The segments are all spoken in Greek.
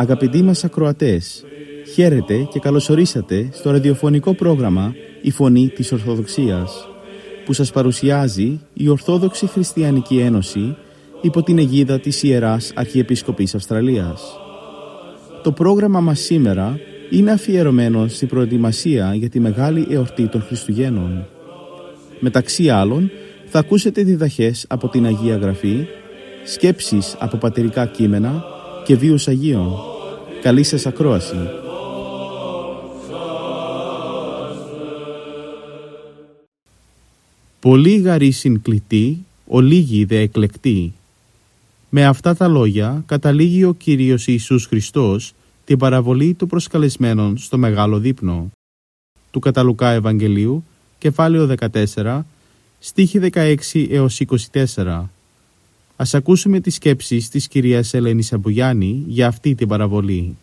Αγαπητοί μας ακροατές, χαίρετε και καλωσορίσατε στο ραδιοφωνικό πρόγραμμα «Η Φωνή της Ορθοδοξίας» που σας παρουσιάζει η Ορθόδοξη Χριστιανική Ένωση υπό την αιγίδα της Ιεράς Αρχιεπισκοπής Αυστραλίας. Το πρόγραμμα μας σήμερα είναι αφιερωμένο στην προετοιμασία για τη μεγάλη εορτή των Χριστουγέννων. Μεταξύ άλλων, θα ακούσετε διδαχές από την Αγία Γραφή, σκέψεις από πατερικά κείμενα και βίους Αγίων. Καλή σας ακρόαση. Πολύ γαρή συγκλητή, ο λίγη δε εκλεκτή. Με αυτά τα λόγια καταλήγει ο Κύριος Ιησούς Χριστός την παραβολή του προσκαλεσμένων στο Μεγάλο Δείπνο. Του Καταλουκά Ευαγγελίου, κεφάλαιο 14, στίχη 16 έως 24. Ας ακούσουμε τις σκέψεις της κυρίας Ελένης Αμπουγιάννη για αυτή την παραβολή.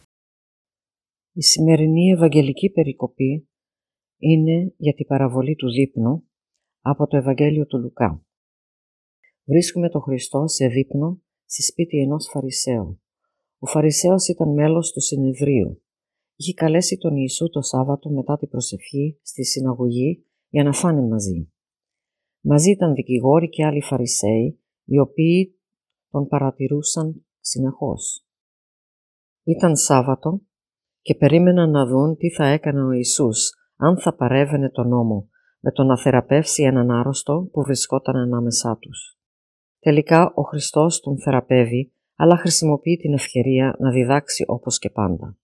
Η σημερινή Ευαγγελική περικοπή είναι για την παραβολή του δείπνου από το Ευαγγέλιο του Λουκά. Βρίσκουμε τον Χριστό σε δείπνο στη σπίτι ενός Φαρισαίου. Ο Φαρισαίος ήταν μέλος του συνεδρίου. Είχε καλέσει τον Ιησού το Σάββατο μετά την προσευχή στη συναγωγή για να φάνε μαζί. Μαζί ήταν δικηγόροι και άλλοι Φαρισαίοι, οι οποίοι τον παρατηρούσαν συνεχώς. Ήταν Σάββατο και περίμεναν να δουν τι θα έκανε ο Ιησούς αν θα παρέβαινε τον νόμο με το να θεραπεύσει έναν άρρωστο που βρισκόταν ανάμεσά τους. Τελικά ο Χριστός τον θεραπεύει, αλλά χρησιμοποιεί την ευκαιρία να διδάξει όπως και πάντα.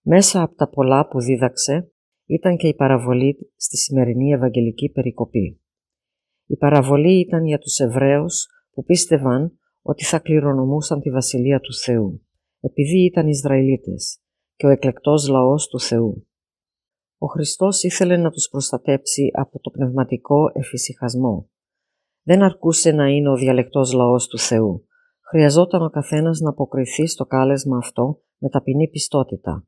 Μέσα από τα πολλά που δίδαξε ήταν και η παραβολή στη σημερινή Ευαγγελική περικοπή. Η παραβολή ήταν για τους Εβραίους που πίστευαν ότι θα κληρονομούσαν τη Βασιλεία του Θεού, επειδή ήταν Ισραηλίτες και ο εκλεκτός λαός του Θεού. Ο Χριστός ήθελε να τους προστατέψει από το πνευματικό εφησυχασμό. Δεν αρκούσε να είναι ο διαλεκτός λαός του Θεού. Χρειαζόταν ο καθένας να αποκριθεί στο κάλεσμα αυτό με ταπεινή πιστότητα.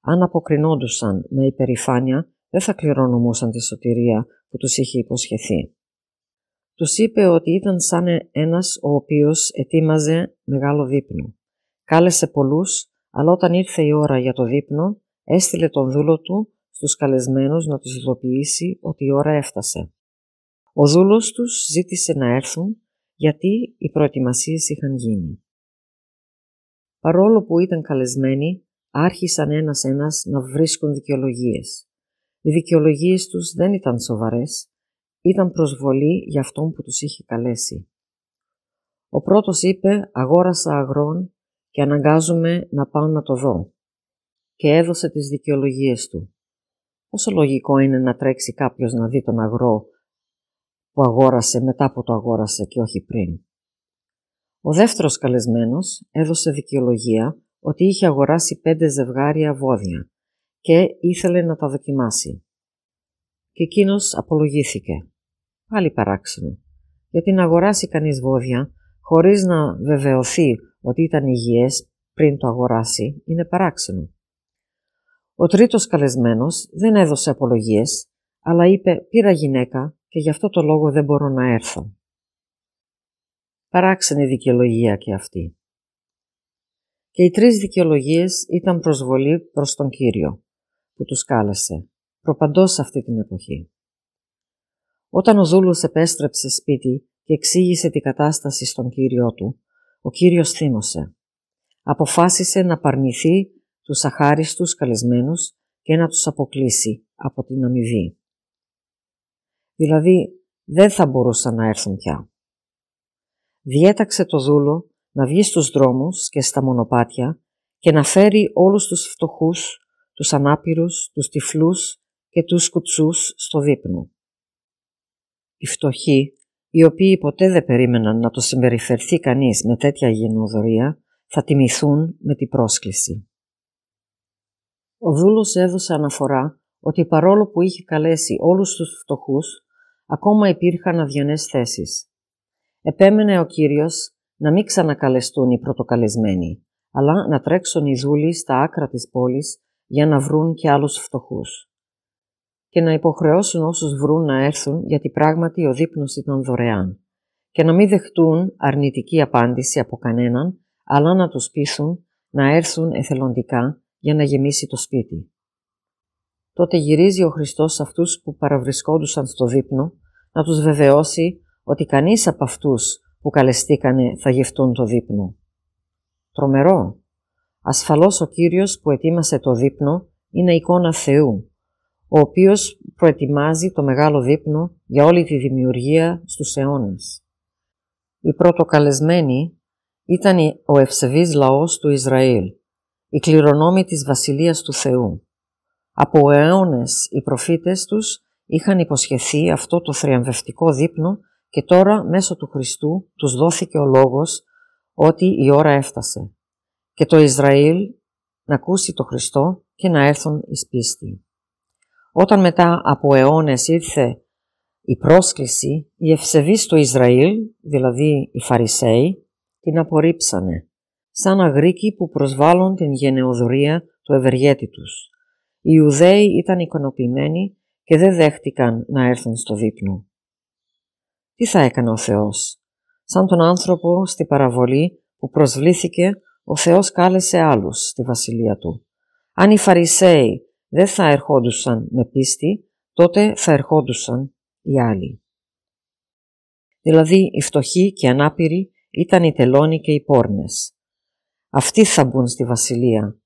Αν αποκρινόντουσαν με υπερηφάνεια, δεν θα κληρονομούσαν τη σωτηρία που τους είχε υποσχεθεί. Τους είπε ότι ήταν σαν ένας ο οποίος ετοίμαζε μεγάλο δείπνο. Κάλεσε πολλούς, αλλά όταν ήρθε η ώρα για το δείπνο, έστειλε τον δούλο του στους καλεσμένους να τους ειδοποιήσει ότι η ώρα έφτασε. Ο δούλος τους ζήτησε να έρθουν γιατί οι προετοιμασίες είχαν γίνει. Παρόλο που ήταν καλεσμένοι, άρχισαν ένας-ένας να βρίσκουν δικαιολογίες. Οι δικαιολογίες τους δεν ήταν σοβαρές, ήταν προσβολή για αυτόν που τους είχε καλέσει. Ο πρώτος είπε «Αγόρασα αγρόν και αναγκάζομαι να πάω να το δω» και έδωσε τις δικαιολογίες του. Πόσο λογικό είναι να τρέξει κάποιος να δει τον αγρό που αγόρασε μετά που το αγόρασε και όχι πριν. Ο δεύτερος καλεσμένος έδωσε δικαιολογία ότι είχε αγοράσει πέντε ζευγάρια βόδια και ήθελε να τα δοκιμάσει. Και εκείνος απολογήθηκε. Πάλι παράξενο. Γιατί να αγοράσει κανείς βόδια χωρίς να βεβαιωθεί ότι ήταν υγιές πριν το αγοράσει είναι παράξενο. Ο τρίτος καλεσμένος δεν έδωσε απολογίες, αλλά είπε «πήρα γυναίκα και γι' αυτό το λόγο δεν μπορώ να έρθω». Παράξενη δικαιολογία και αυτή. Και οι τρεις δικαιολογίες ήταν προσβολή προς τον Κύριο, που τους κάλεσε, προπαντός αυτή την εποχή. Όταν ο δούλος επέστρεψε σπίτι και εξήγησε την κατάσταση στον Κύριό του, ο Κύριος θύμωσε. Αποφάσισε να παρνηθεί τους αχάριστους καλεσμένους και να τους αποκλείσει από την αμοιβή. Δηλαδή, δεν θα μπορούσαν να έρθουν πια. Διέταξε το δούλο να βγει στους δρόμους και στα μονοπάτια και να φέρει όλους τους φτωχούς, τους ανάπηρους, τους τυφλούς και τους κουτσούς στο δείπνο. Οι φτωχοί, οι οποίοι ποτέ δεν περίμεναν να το συμπεριφερθεί κανείς με τέτοια γενοδορία, θα τιμηθούν με την πρόσκληση. Ο δούλος έδωσε αναφορά ότι παρόλο που είχε καλέσει όλους τους φτωχούς, ακόμα υπήρχαν αδιανές θέσεις. Επέμενε ο Κύριος να μην ξανακαλεστούν οι πρωτοκαλεσμένοι, αλλά να τρέξουν οι δούλοι στα άκρα της πόλης για να βρουν και άλλους φτωχούς. Και να υποχρεώσουν όσους βρουν να έρθουν γιατί πράγματι ο δείπνος ήταν δωρεάν και να μην δεχτούν αρνητική απάντηση από κανέναν, αλλά να τους πείσουν να έρθουν εθελοντικά για να γεμίσει το σπίτι. Τότε γυρίζει ο Χριστός σε αυτούς που παραβρισκόντουσαν στο δείπνο να τους βεβαιώσει ότι κανείς από αυτούς που καλεστήκανε θα γευτούν το δείπνο. Τρομερό. Ασφαλώς ο Κύριος που ετοίμασε το δείπνο είναι εικόνα Θεού, ο οποίος προετοιμάζει το μεγάλο δείπνο για όλη τη δημιουργία στους αιώνες. Οι πρωτοκαλεσμένοι ήταν ο ευσεβής λαός του Ισραήλ, η κληρονόμη της Βασιλείας του Θεού. Από αιώνες οι προφήτες τους είχαν υποσχεθεί αυτό το θριαμβευτικό δείπνο και τώρα μέσω του Χριστού τους δόθηκε ο λόγος ότι η ώρα έφτασε και το Ισραήλ να ακούσει το Χριστό και να έρθουν εις πίστη. Όταν μετά από αιώνες ήρθε η πρόσκληση, οι ευσεβείς του Ισραήλ, δηλαδή οι Φαρισαίοι, την απορρίψανε, σαν αγρίκοι που προσβάλλουν την γενεοδορία του ευεργέτη τους. Οι Ιουδαίοι ήταν ικανοποιημένοι και δεν δέχτηκαν να έρθουν στο δείπνο. Τι θα έκανε ο Θεός; Σαν τον άνθρωπο στη παραβολή που προσβλήθηκε, ο Θεός κάλεσε άλλους στη βασιλεία Του. Αν οι Φαρισαίοι δεν θα ερχόντουσαν με πίστη, τότε θα ερχόντουσαν οι άλλοι. Δηλαδή οι φτωχοί και οι ανάπηροι ήταν οι τελώνοι και οι πόρνες. Αυτοί θα μπουν στη βασιλεία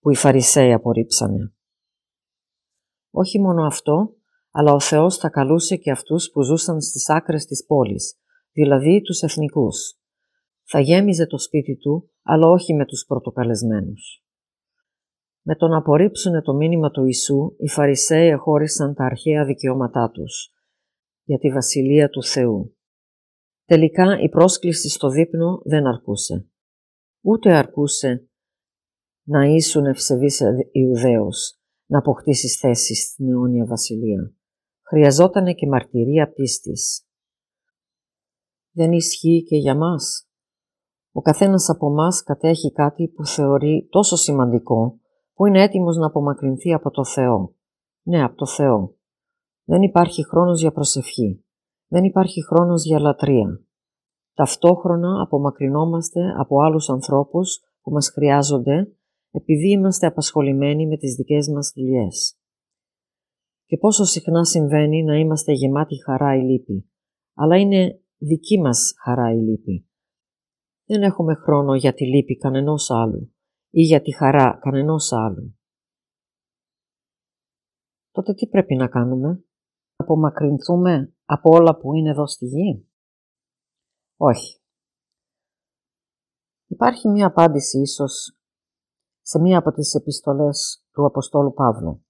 που οι Φαρισαίοι απορρίψανε. Όχι μόνο αυτό, αλλά ο Θεός θα καλούσε και αυτούς που ζούσαν στις άκρες της πόλης, δηλαδή τους εθνικούς. Θα γέμιζε το σπίτι του, αλλά όχι με τους πρωτοκαλεσμένους. Με το να απορρίψουν το μήνυμα του Ιησού, οι Φαρισαίοι εχώρισαν τα αρχαία δικαιώματά τους για τη Βασιλεία του Θεού. Τελικά η πρόσκληση στο δείπνο δεν αρκούσε. Ούτε αρκούσε να ήσουν ευσεβής Ιουδαίος, να αποκτήσεις θέση στην αιώνια βασιλεία. Χρειαζόταν και μαρτυρία πίστης. Δεν ισχύει και για μας. Ο καθένας από μας κατέχει κάτι που θεωρεί τόσο σημαντικό που είναι έτοιμος να απομακρυνθεί από το Θεό. Ναι, από το Θεό. Δεν υπάρχει χρόνος για προσευχή. Δεν υπάρχει χρόνος για λατρεία. Ταυτόχρονα απομακρυνόμαστε από άλλους ανθρώπους που μας χρειάζονται επειδή είμαστε απασχολημένοι με τις δικές μας δουλειές. Και πόσο συχνά συμβαίνει να είμαστε γεμάτοι χαρά ή λύπη, αλλά είναι δική μας χαρά ή λύπη. Δεν έχουμε χρόνο για τη λύπη κανενός άλλου ή για τη χαρά κανενός άλλου. Τότε τι πρέπει να κάνουμε, απομακρυνθούμε από όλα που είναι εδώ στη γη; Όχι. Υπάρχει μία απάντηση ίσως σε μία από τις επιστολές του Αποστόλου Παύλου,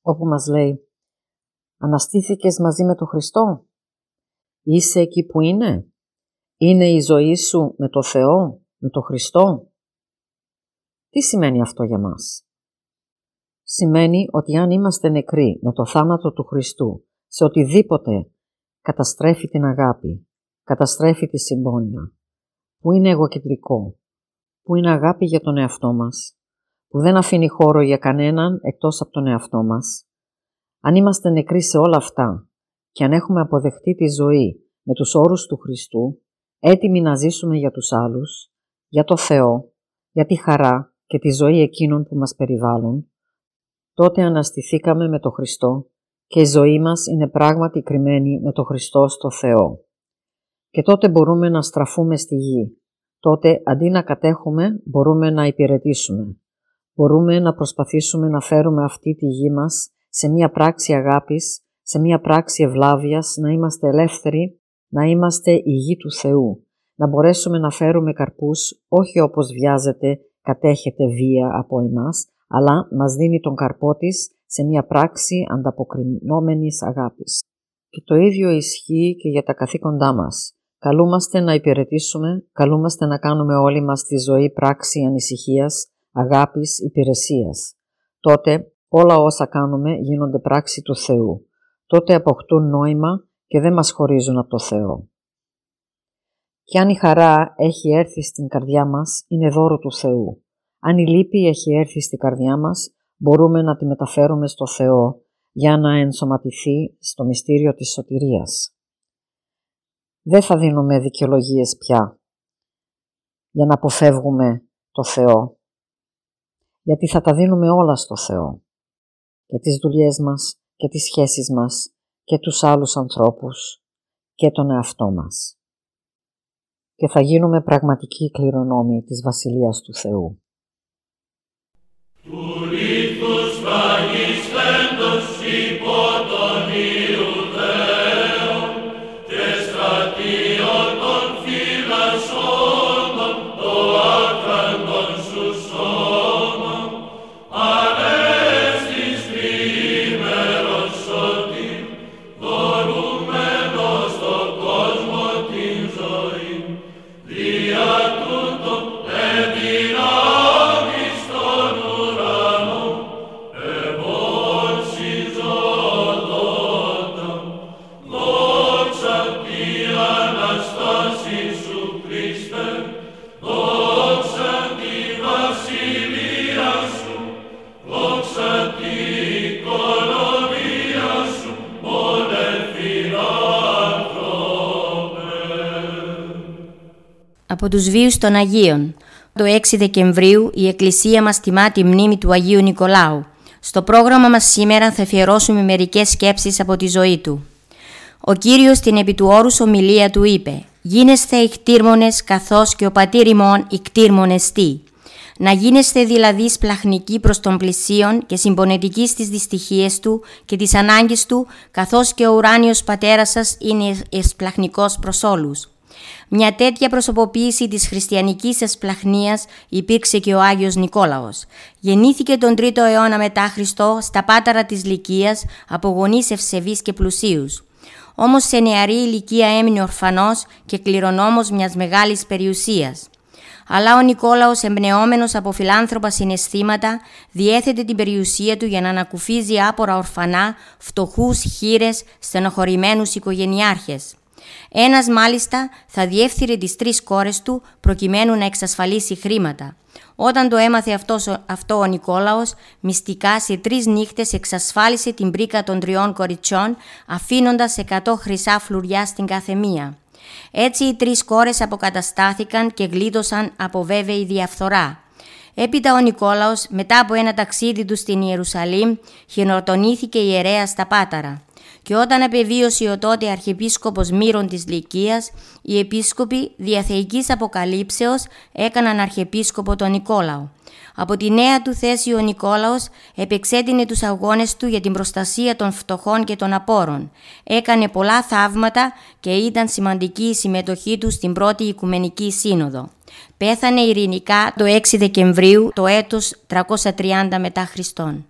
όπου μας λέει «Αναστήθηκες μαζί με τον Χριστό, είσαι εκεί που είναι, είναι η ζωή σου με το Θεό, με τον Χριστό». Τι σημαίνει αυτό για μας; Σημαίνει ότι αν είμαστε νεκροί με το θάνατο του Χριστού σε οτιδήποτε καταστρέφει την αγάπη, καταστρέφει τη συμπόνια, που είναι εγωκεντρικό, που είναι αγάπη για τον εαυτό μας, που δεν αφήνει χώρο για κανέναν εκτός από τον εαυτό μας, αν είμαστε νεκροί σε όλα αυτά και αν έχουμε αποδεχτεί τη ζωή με τους όρους του Χριστού, έτοιμοι να ζήσουμε για τους άλλους, για το Θεό, για τη χαρά και τη ζωή εκείνων που μας περιβάλλουν, τότε αναστηθήκαμε με το Χριστό και η ζωή μας είναι πράγματι κρυμμένη με το Χριστό στο Θεό. Και τότε μπορούμε να στραφούμε στη γη. Τότε αντί να κατέχουμε μπορούμε να υπηρετήσουμε. Μπορούμε να προσπαθήσουμε να φέρουμε αυτή τη γη μας σε μια πράξη αγάπης, σε μια πράξη ευλάβειας, να είμαστε ελεύθεροι, να είμαστε η γη του Θεού. Να μπορέσουμε να φέρουμε καρπούς όχι όπως βιάζεται, κατέχεται βία από εμάς, αλλά μας δίνει τον καρπό της σε μια πράξη ανταποκρινόμενης αγάπης. Και το ίδιο ισχύει και για τα καθήκοντά μας. Καλούμαστε να υπηρετήσουμε, καλούμαστε να κάνουμε όλοι μας τη ζωή πράξη ανησυχίας, αγάπης, υπηρεσίας. Τότε όλα όσα κάνουμε γίνονται πράξη του Θεού. Τότε αποκτούν νόημα και δεν μας χωρίζουν από το Θεό. Και αν η χαρά έχει έρθει στην καρδιά μας, είναι δώρο του Θεού. Αν η λύπη έχει έρθει στην καρδιά μας, μπορούμε να τη μεταφέρουμε στο Θεό για να ενσωματηθεί στο μυστήριο της σωτηρίας. Δεν θα δίνουμε δικαιολογίες πια για να αποφεύγουμε το Θεό, γιατί θα τα δίνουμε όλα στο Θεό και τις δουλειές μας και τις σχέσεις μας και τους άλλους ανθρώπους και τον εαυτό μας. Και θα γίνουμε πραγματικοί κληρονόμοι της Βασιλείας του Θεού. Του τους βίους των Αγίων. Το 6 Δεκεμβρίου η Εκκλησία μας τιμά τη μνήμη του Αγίου Νικολάου. Στο πρόγραμμα μας σήμερα θα αφιερώσουμε μερικές σκέψεις από τη ζωή του. Ο Κύριος στην επί του όρους ομιλία του είπε «Γίνεστε εκτήρμονες καθώς και ο πατήρ ημών εκτήρμονες τι». Να γίνεστε δηλαδή σπλαχνικοί προς τον πλησίον και συμπονετικοί στις δυστυχίες του και τις ανάγκες του, καθώς και ο ουράνιος πατέρας σας είναι εσπλαχνικός προς όλους. Μια τέτοια προσωποποίηση της χριστιανικής εσπλαχνίας υπήρξε και ο Άγιος Νικόλαος. Γεννήθηκε τον 3ο αιώνα μετά Χριστό στα πάταρα της Λυκίας από γονείς ευσεβείς και πλουσίους. Όμως σε νεαρή ηλικία έμεινε ορφανός και κληρονόμος μιας μεγάλης περιουσίας. Αλλά ο Νικόλαος, εμπνεόμενος από φιλάνθρωπα συναισθήματα, διέθετε την περιουσία του για να ανακουφίζει άπορα ορφανά, φτωχούς, χείρες, στενοχωρημένους οικογενειάρχες. Ένας μάλιστα θα διεύθυρε τις τρεις κόρες του προκειμένου να εξασφαλίσει χρήματα. Όταν το έμαθε αυτός, αυτό ο Νικόλαος, μυστικά σε τρεις νύχτες εξασφάλισε την πρίκα των τριών κοριτσιών, αφήνοντας 100 χρυσά φλουριά στην κάθε μία. Έτσι οι τρεις κόρες αποκαταστάθηκαν και γλίτωσαν από βέβαιη διαφθορά. Έπειτα ο Νικόλαος, μετά από ένα ταξίδι του στην Ιερουσαλήμ, χειροτονήθηκε ιερέα στα Πάταρα και όταν απεβίωσε ο τότε αρχιεπίσκοπος Μύρων της Λυκίας, οι επίσκοποι διαθεϊκής αποκαλύψεως έκαναν αρχιεπίσκοπο τον Νικόλαο. Από τη νέα του θέση ο Νικόλαος επεξέτεινε τους αγώνες του για την προστασία των φτωχών και των απόρων. Έκανε πολλά θαύματα και ήταν σημαντική η συμμετοχή του στην πρώτη Οικουμενική Σύνοδο. Πέθανε ειρηνικά το 6 Δεκεμβρίου το έτος 330 μετά Χριστόν.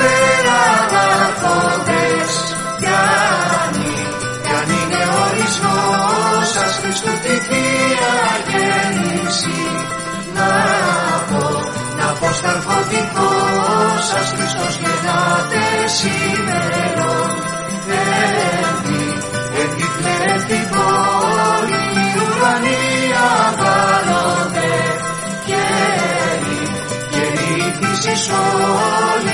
Καλησπέρα μαθόντες Γιάννη, Γιάννη είναι ορισμός σας Χριστού τη Θεία Γέννηση. Να πω, να πω στα αρχοντικό σας Χριστός γεννάται σήμερον Έρθει, έρθει πλέον την πόλη ουρανοί αγαλώνται Κέρι, κέρι φύσης όλη εντός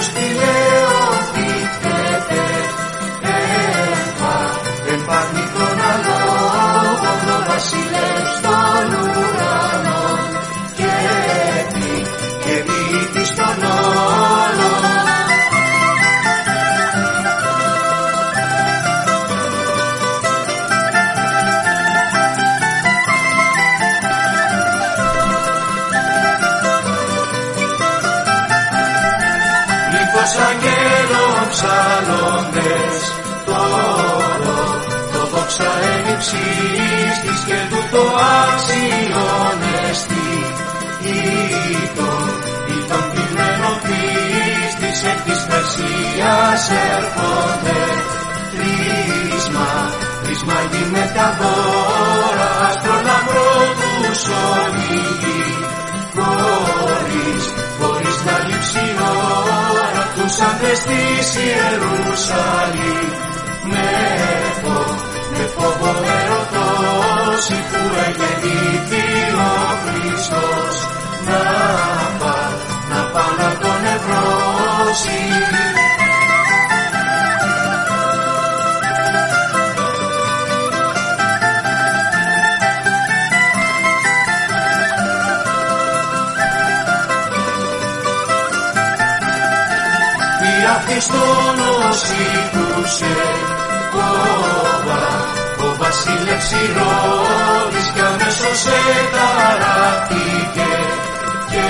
esquilera. Το αξιώνεστη Ήτον, ήτον πειλμένο πίστης εκ της Περσίας έρχονται. Τρίσμα, τρίσμα γίνε τα δώρα αστρολαμπρό τους όλη γη Χωρίς, χωρίς να λείψει η ώρα τους άντρες της Ιερουσαλήμ. Με φω, με φόβο ερωτώσει που εγεννήθη ο Χριστός να πά, να πά να τον ευρώσει Χριστόν οσήκουσε κόβα ο βασίλευς Ηρώδης κι αμέσως εταράχθηκε και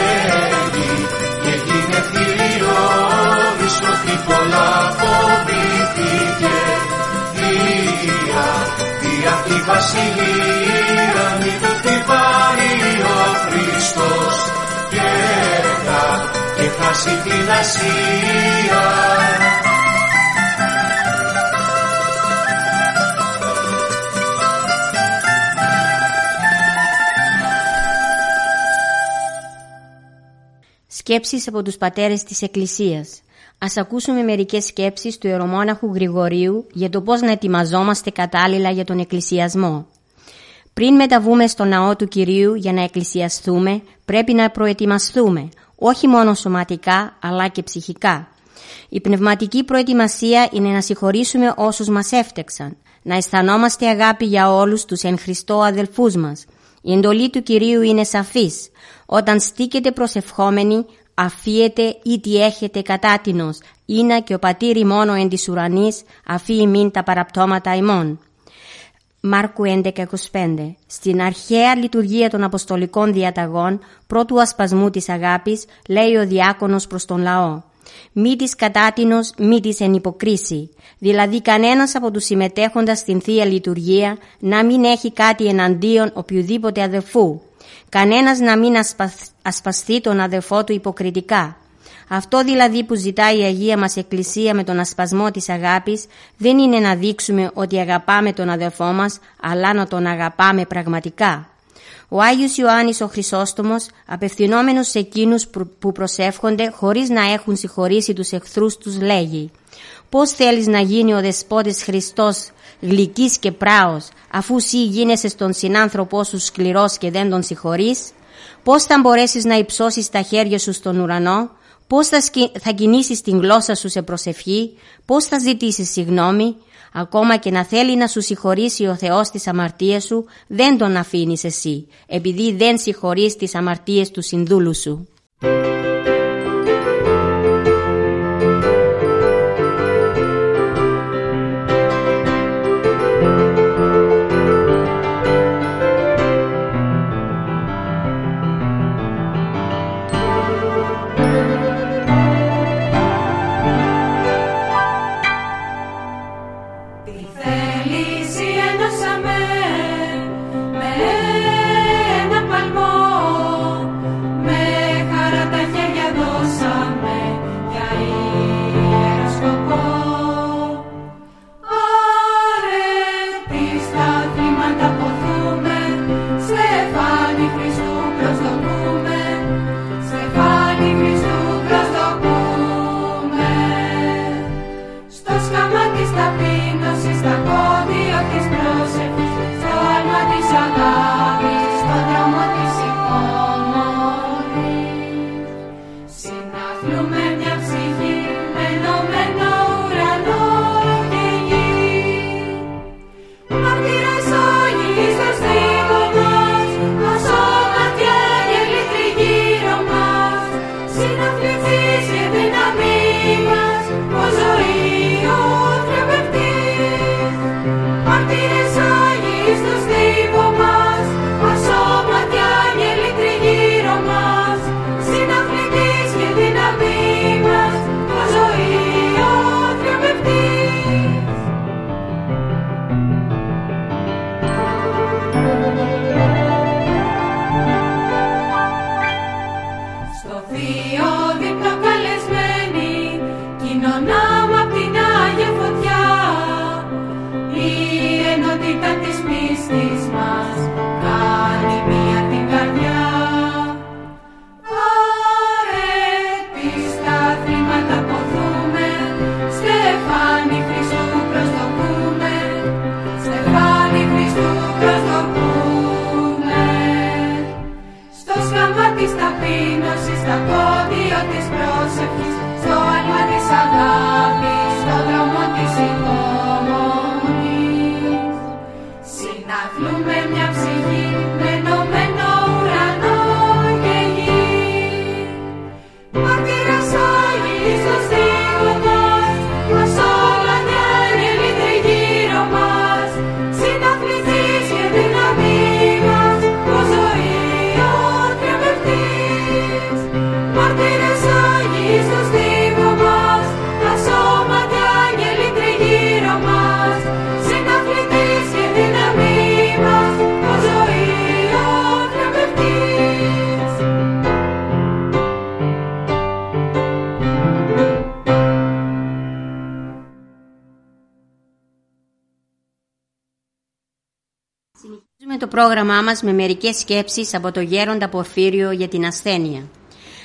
γη και γίνε θηριώδης ότι πολλά φοβήθηκε Δία, δία τη βασιλεία μη του χτυπάει ο Χριστός. Και θα, και χάσει την Ασία Σκέψεις από τους πατέρες της Εκκλησίας. Ας ακούσουμε μερικές σκέψεις του Ιερομόναχου Γρηγορίου για το πώς να ετοιμαζόμαστε κατάλληλα για τον εκκλησιασμό. Πριν μεταβούμε στο ναό του Κυρίου για να εκκλησιαστούμε, πρέπει να προετοιμαστούμε, όχι μόνο σωματικά αλλά και ψυχικά. Η πνευματική προετοιμασία είναι να συγχωρήσουμε όσους μας έφτεξαν, να αισθανόμαστε αγάπη για όλους τους εν Χριστώ αδελφούς μας. Η εντολή του Κυρίου είναι σαφής. Όταν στήκετε προσευχόμενοι, αφίετε ή τι έχετε κατάτινος, είναι και ο πατήρι μόνο εν της ουρανής, αφή ημίν τα παραπτώματα ημών. Μάρκου 11.25 Στην αρχαία λειτουργία των Αποστολικών Διαταγών, πρώτου ασπασμού της αγάπης, λέει ο διάκονος προς τον λαό. Μη της κατάτινος, μη της εν υποκρίση. Δηλαδή κανένας από τους συμμετέχοντας στην Θεία Λειτουργία να μην έχει κάτι εναντίον οποιοδήποτε αδελφού. Κανένας να μην ασπασ- ασπαστεί τον αδελφό του υποκριτικά. Αυτό δηλαδή που ζητάει η Αγία μας Εκκλησία με τον ασπασμό της αγάπης δεν είναι να δείξουμε ότι αγαπάμε τον αδελφό μας, αλλά να τον αγαπάμε πραγματικά. Ο Άγιος Ιωάννης ο Χρυσόστομος, απευθυνόμενος σε εκείνους που προσεύχονται χωρίς να έχουν συγχωρήσει τους εχθρούς τους, λέγει «Πώς θέλεις να γίνει ο Δεσπότης Χριστός γλυκής και πράος, αφού εσύ γίνεσαι στον συνάνθρωπό σου σκληρός και δεν τον συγχωρείς, πώς θα μπορέσεις να υψώσεις τα χέρια σου στον ουρανό, πώς θα, σκι... θα κινήσεις την γλώσσα σου σε προσευχή, πώς θα ζητήσεις συγνώμη, ακόμα και να θέλει να σου συγχωρήσει ο Θεός τις αμαρτίες σου, δεν τον αφήνεις εσύ, επειδή δεν συγχωρείς τις αμαρτίες του συνδούλου σου. Πρόγραμμά μας με μερικές σκέψεις από το γέροντα Πορφύριο για την ασθένεια.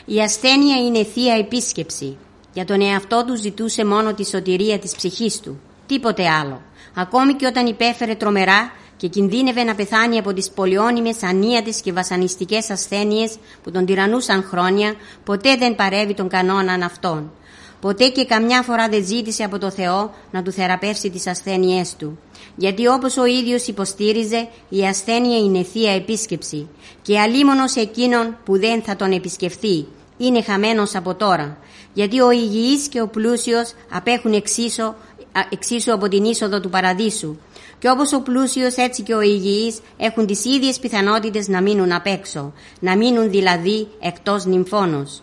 Η ασθένεια είναι θεία επίσκεψη. Για τον εαυτό του ζητούσε μόνο τη σωτηρία της ψυχής του. Τίποτε άλλο. Ακόμη και όταν υπέφερε τρομερά και κινδύνευε να πεθάνει από τις πολυόνιμες ανίατες και βασανιστικές ασθένειες που τον τυραννούσαν χρόνια, ποτέ δεν παρεύει τον κανόναν αυτόν. Ποτέ και καμιά φορά δεν ζήτησε από το Θεό να του θεραπεύσει τις ασθένειές του. Γιατί όπως ο ίδιος υποστήριζε η ασθένεια είναι θεία επίσκεψη και αλίμονος εκείνον που δεν θα τον επισκεφθεί είναι χαμένος από τώρα. Γιατί ο υγιής και ο πλούσιος απέχουν εξίσου, εξίσου από την είσοδο του παραδείσου. Και όπως ο πλούσιος έτσι και ο υγιής έχουν τις ίδιες πιθανότητες να μείνουν απ' έξω, να μείνουν δηλαδή εκτός νυμφώνος.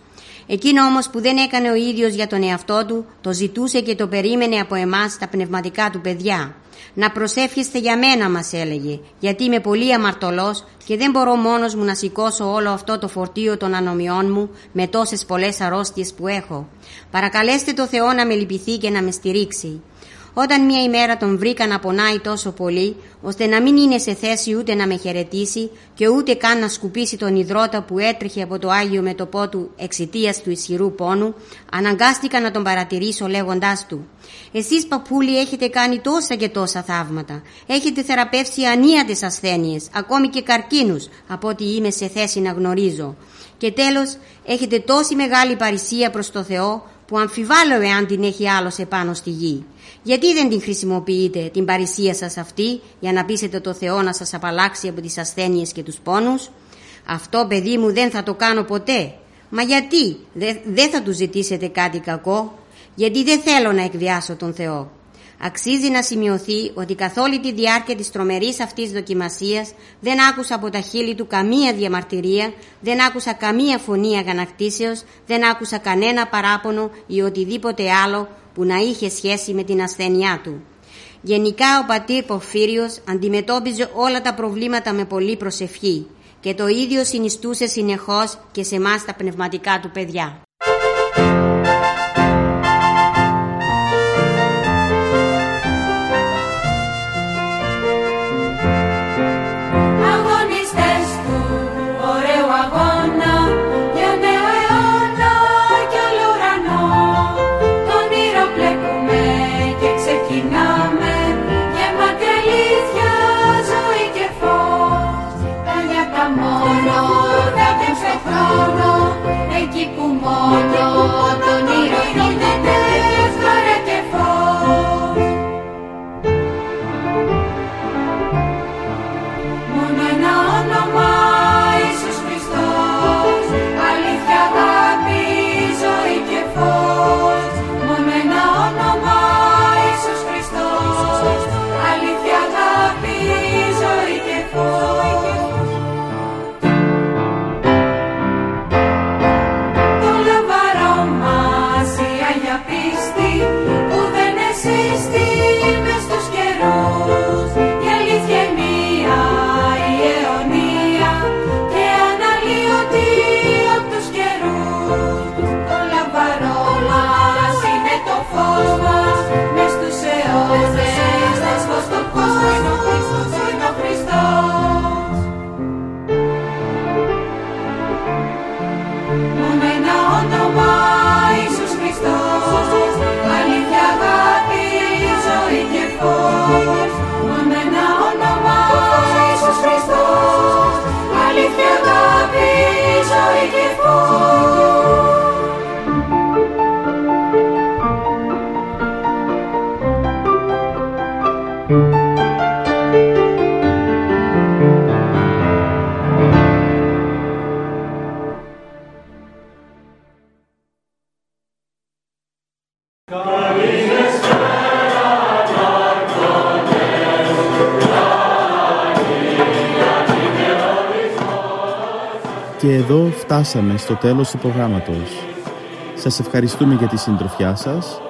Εκείνο όμως που δεν έκανε ο ίδιος για τον εαυτό του, το ζητούσε και το περίμενε από εμάς τα πνευματικά του παιδιά. Να προσεύχεστε για μένα μας έλεγε, γιατί είμαι πολύ αμαρτωλός και δεν μπορώ μόνος μου να σηκώσω όλο αυτό το φορτίο των ανομιών μου με τόσες πολλές αρρώστιες που έχω. Παρακαλέστε το Θεό να με λυπηθεί και να με στηρίξει. Όταν μια ημέρα τον βρήκα να πονάει τόσο πολύ, ώστε να μην είναι σε θέση ούτε να με χαιρετήσει και ούτε καν να σκουπίσει τον υδρότα που έτρεχε από το Άγιο μετωπό του εξαιτίας του ισχυρού πόνου, αναγκάστηκα να τον παρατηρήσω λέγοντάς του «Εσείς παππούλοι έχετε κάνει τόσα και τόσα θαύματα, έχετε θεραπεύσει ανίατες ασθένειες, ακόμη και καρκίνους, από ό,τι είμαι σε θέση να γνωρίζω. Και τέλος, έχετε τόση μεγάλη παρησία προς το Θεό που αμφιβάλλω εάν την έχει άλλος επάνω στη γη. Γιατί δεν την χρησιμοποιείτε την παρησία σας αυτή για να πείσετε το Θεό να σας απαλλάξει από τις ασθένειες και τους πόνους; Αυτό παιδί μου δεν θα το κάνω ποτέ. Μα γιατί; Δεν θα του ζητήσετε κάτι κακό; Γιατί δεν θέλω να εκβιάσω τον Θεό. Αξίζει να σημειωθεί ότι καθ' όλη τη διάρκεια της τρομερής αυτής δοκιμασίας δεν άκουσα από τα χείλη του καμία διαμαρτυρία, δεν άκουσα καμία φωνή αγανακτήσεως, δεν άκουσα κανένα παράπονο ή οτιδήποτε άλλο που να είχε σχέση με την ασθένειά του. Γενικά ο πατήρ Ποφύριος αντιμετώπιζε όλα τα προβλήματα με πολύ προσευχή και το ίδιο συνιστούσε συνεχώς και σε εμάς τα πνευματικά του παιδιά. Και εδώ φτάσαμε στο τέλος του προγράμματος. Σας ευχαριστούμε για τη συντροφιά σας.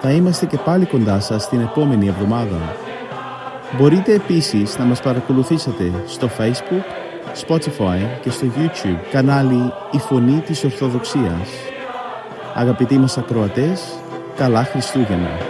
Θα είμαστε και πάλι κοντά σας την επόμενη εβδομάδα. Μπορείτε επίσης να μας παρακολουθήσετε στο Facebook, Spotify και στο YouTube κανάλι «Η Φωνή της Ορθοδοξίας». Αγαπητοί μας ακροατές, καλά Χριστούγεννα!